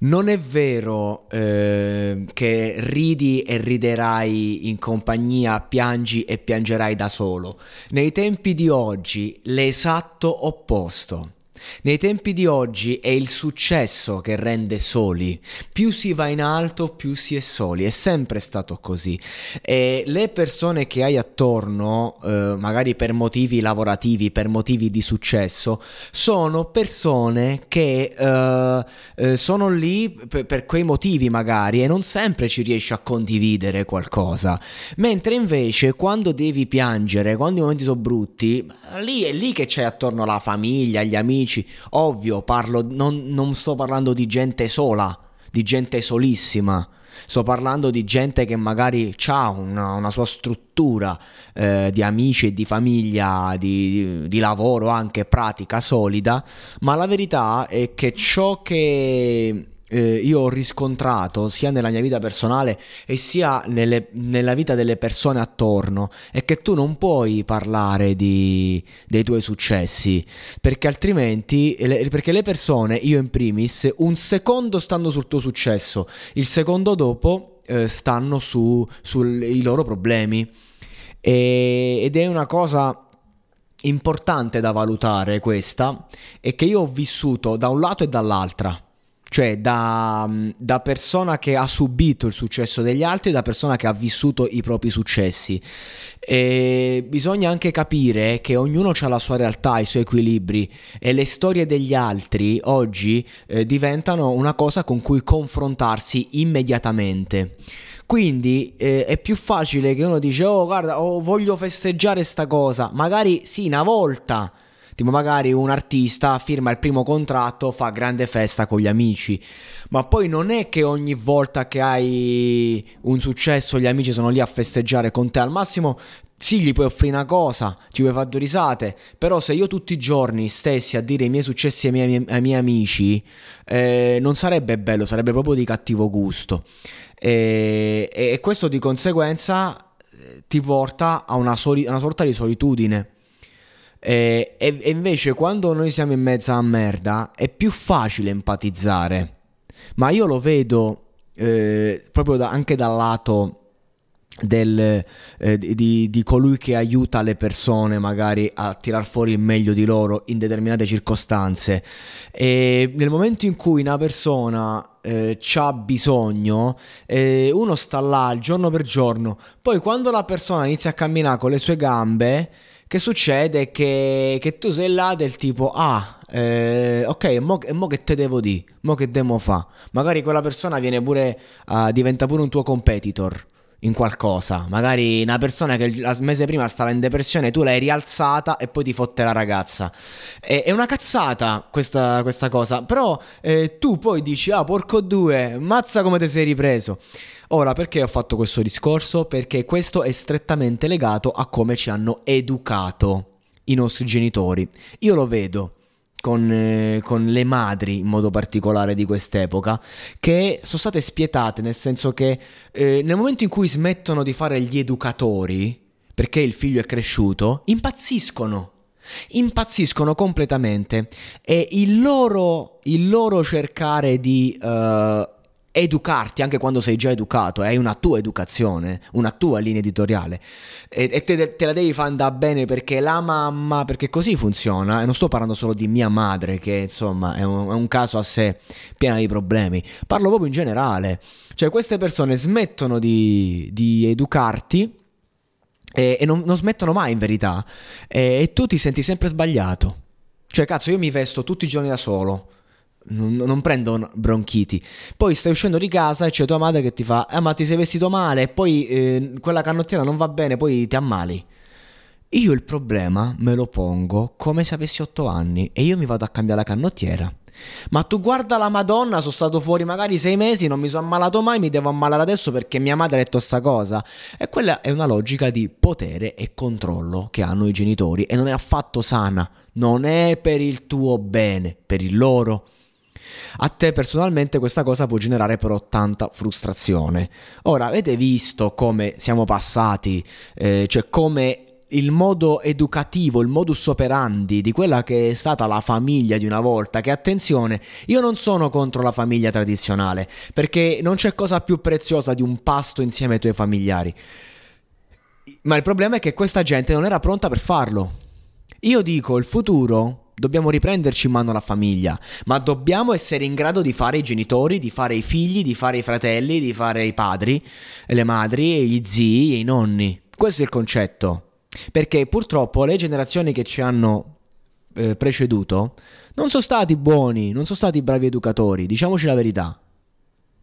Non è vero eh, che ridi e riderai in compagnia, piangi e piangerai da solo. Nei tempi di oggi l'esatto opposto. Nei tempi di oggi è il successo che rende soli. Più si va in alto, più si è soli. È sempre stato così. E le persone che hai attorno, eh, magari per motivi lavorativi, per motivi di successo, sono persone che eh, eh, sono lì per, per quei motivi magari e non sempre ci riesci a condividere qualcosa. Mentre invece quando devi piangere, quando i momenti sono brutti, lì è lì che c'è attorno la famiglia, gli amici amici, ovvio, parlo, non, non sto parlando di gente sola, di gente solissima. Sto parlando di gente che magari ha una, una, sua struttura eh, di amici e di famiglia, di, di, di, lavoro anche pratica solida, ma la verità è che ciò che eh, io ho riscontrato sia nella mia vita personale e sia nelle, nella vita delle persone attorno è che tu non puoi parlare di, dei tuoi successi perché altrimenti perché le persone io in primis un secondo stanno sul tuo successo il secondo dopo eh, stanno su, sui loro problemi. E, ed è una cosa importante da valutare questa è che io ho vissuto da un lato e dall'altra cioè da, da, persona che ha subito il successo degli altri, da persona che ha vissuto i propri successi. E bisogna anche capire che ognuno ha la sua realtà, i suoi equilibri e le storie degli altri oggi eh, diventano una cosa con cui confrontarsi immediatamente. Quindi eh, è più facile che uno dice oh guarda oh, voglio festeggiare sta cosa, magari sì una volta Tipo magari un artista firma il primo contratto, fa grande festa con gli amici, ma poi non è che ogni volta che hai un successo gli amici sono lì a festeggiare con te, al massimo sì, gli puoi offrire una cosa, ci puoi fare due risate, però se io tutti i giorni stessi a dire i miei successi ai miei, ai miei amici, eh, non sarebbe bello, sarebbe proprio di cattivo gusto. E, e questo di conseguenza eh, ti porta a una, soli, una sorta di solitudine. E, e, e invece quando noi siamo in mezzo a merda è più facile empatizzare. Ma io lo vedo eh, proprio da, anche dal lato del, eh, di, di, colui che aiuta le persone magari a tirar fuori il meglio di loro in determinate circostanze e nel momento in cui una persona eh, ha bisogno eh, uno sta là giorno per giorno poi quando la persona inizia a camminare con le sue gambe che succede? Che, che tu sei là del tipo, ah, eh, ok, mo, mo, che te devo dire? Mo che devo fa? Magari quella persona viene pure, uh, diventa pure un tuo competitor in qualcosa. Magari una persona che il mese prima stava in depressione, tu l'hai rialzata e poi ti fotte la ragazza. È, è una cazzata questa, questa cosa. Però eh, tu poi dici, ah, porco due, mazza come ti sei ripreso. Ora, perché ho fatto questo discorso? Perché questo è strettamente legato a come ci hanno educato i nostri genitori. Io lo vedo con, eh, con, le madri in modo particolare di quest'epoca che sono state spietate nel senso che eh, nel momento in cui smettono di fare gli educatori perché il figlio è cresciuto impazziscono impazziscono completamente e il loro, il loro cercare di uh, educarti anche quando sei già educato, hai una tua educazione, una tua linea editoriale. E, e te, te, la devi fare andare bene perché la mamma, perché così funziona e non sto parlando solo di mia madre che insomma è un, è un caso a sé pieno di problemi, parlo proprio in generale, cioè queste persone smettono di, di educarti e, e non, non, smettono mai in verità. E, e tu ti senti sempre sbagliato, cioè cazzo io mi vesto tutti i giorni da solo non, non prendo bronchiti. Poi stai uscendo di casa e c'è tua madre che ti fa: Ah, ma ti sei vestito male, e poi eh, quella canottiera non va bene, poi ti ammali. Io il problema me lo pongo come se avessi 8 anni e io mi vado a cambiare la canottiera. Ma tu guarda la Madonna, sono stato fuori magari sei mesi, non mi sono ammalato mai, mi devo ammalare adesso perché mia madre ha detto sta cosa. E quella è una logica di potere e controllo che hanno i genitori e non è affatto sana, non è per il tuo bene, per il loro. A te personalmente questa cosa può generare però tanta frustrazione. Ora, avete visto come siamo passati, eh, cioè come il modo educativo, il modus operandi di quella che è stata la famiglia di una volta, che attenzione, io non sono contro la famiglia tradizionale, perché non c'è cosa più preziosa di un pasto insieme ai tuoi familiari. Ma il problema è che questa gente non era pronta per farlo. Io dico, il futuro dobbiamo riprenderci in mano la famiglia, ma dobbiamo essere in grado di fare i genitori, di fare i figli, di fare i fratelli, di fare i padri, le madri, gli zii e i nonni. Questo è il concetto. Perché purtroppo le generazioni che ci hanno eh, preceduto non sono stati buoni, non sono stati bravi educatori, diciamoci la verità.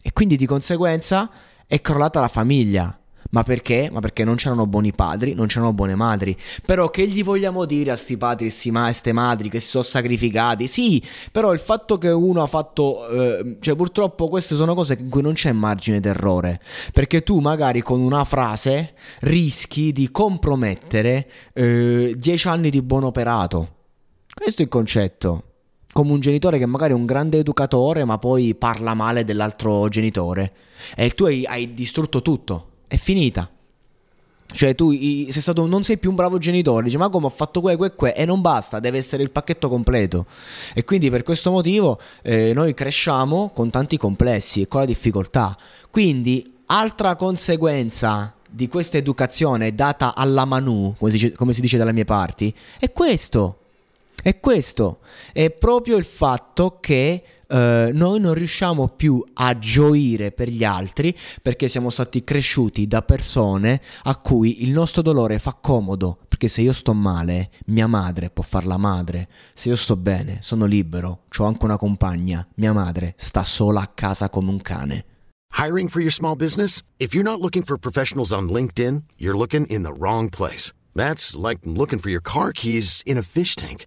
E quindi di conseguenza è crollata la famiglia. Ma perché? Ma perché non c'erano buoni padri, non c'erano buone madri. Però che gli vogliamo dire a sti padri e a ste madri che si sono sacrificati? Sì, però il fatto che uno ha fatto... Eh, cioè purtroppo queste sono cose in cui non c'è margine d'errore. Perché tu magari con una frase rischi di compromettere eh, dieci anni di buon operato. Questo è il concetto come un genitore che magari è un grande educatore ma poi parla male dell'altro genitore e tu hai, hai distrutto tutto è finita. Cioè tu sei stato, non sei più un bravo genitore, dici ma come ho fatto que, que, que e non basta, deve essere il pacchetto completo. E quindi per questo motivo eh, noi cresciamo con tanti complessi e con la difficoltà. Quindi altra conseguenza di questa educazione data alla Manu, come si, come si dice dalle mie parti, è questo. È questo. È proprio il fatto che Uh, noi non riusciamo più a gioire per gli altri perché siamo stati cresciuti da persone a cui il nostro dolore fa comodo. Perché se io sto male, mia madre può far la madre. Se io sto bene, sono libero, ho anche una compagna, mia madre sta sola a casa come un cane. Hiring for your small business? If you're not looking for professionals on LinkedIn, you're looking in the wrong place. That's like looking for your car keys in a fish tank.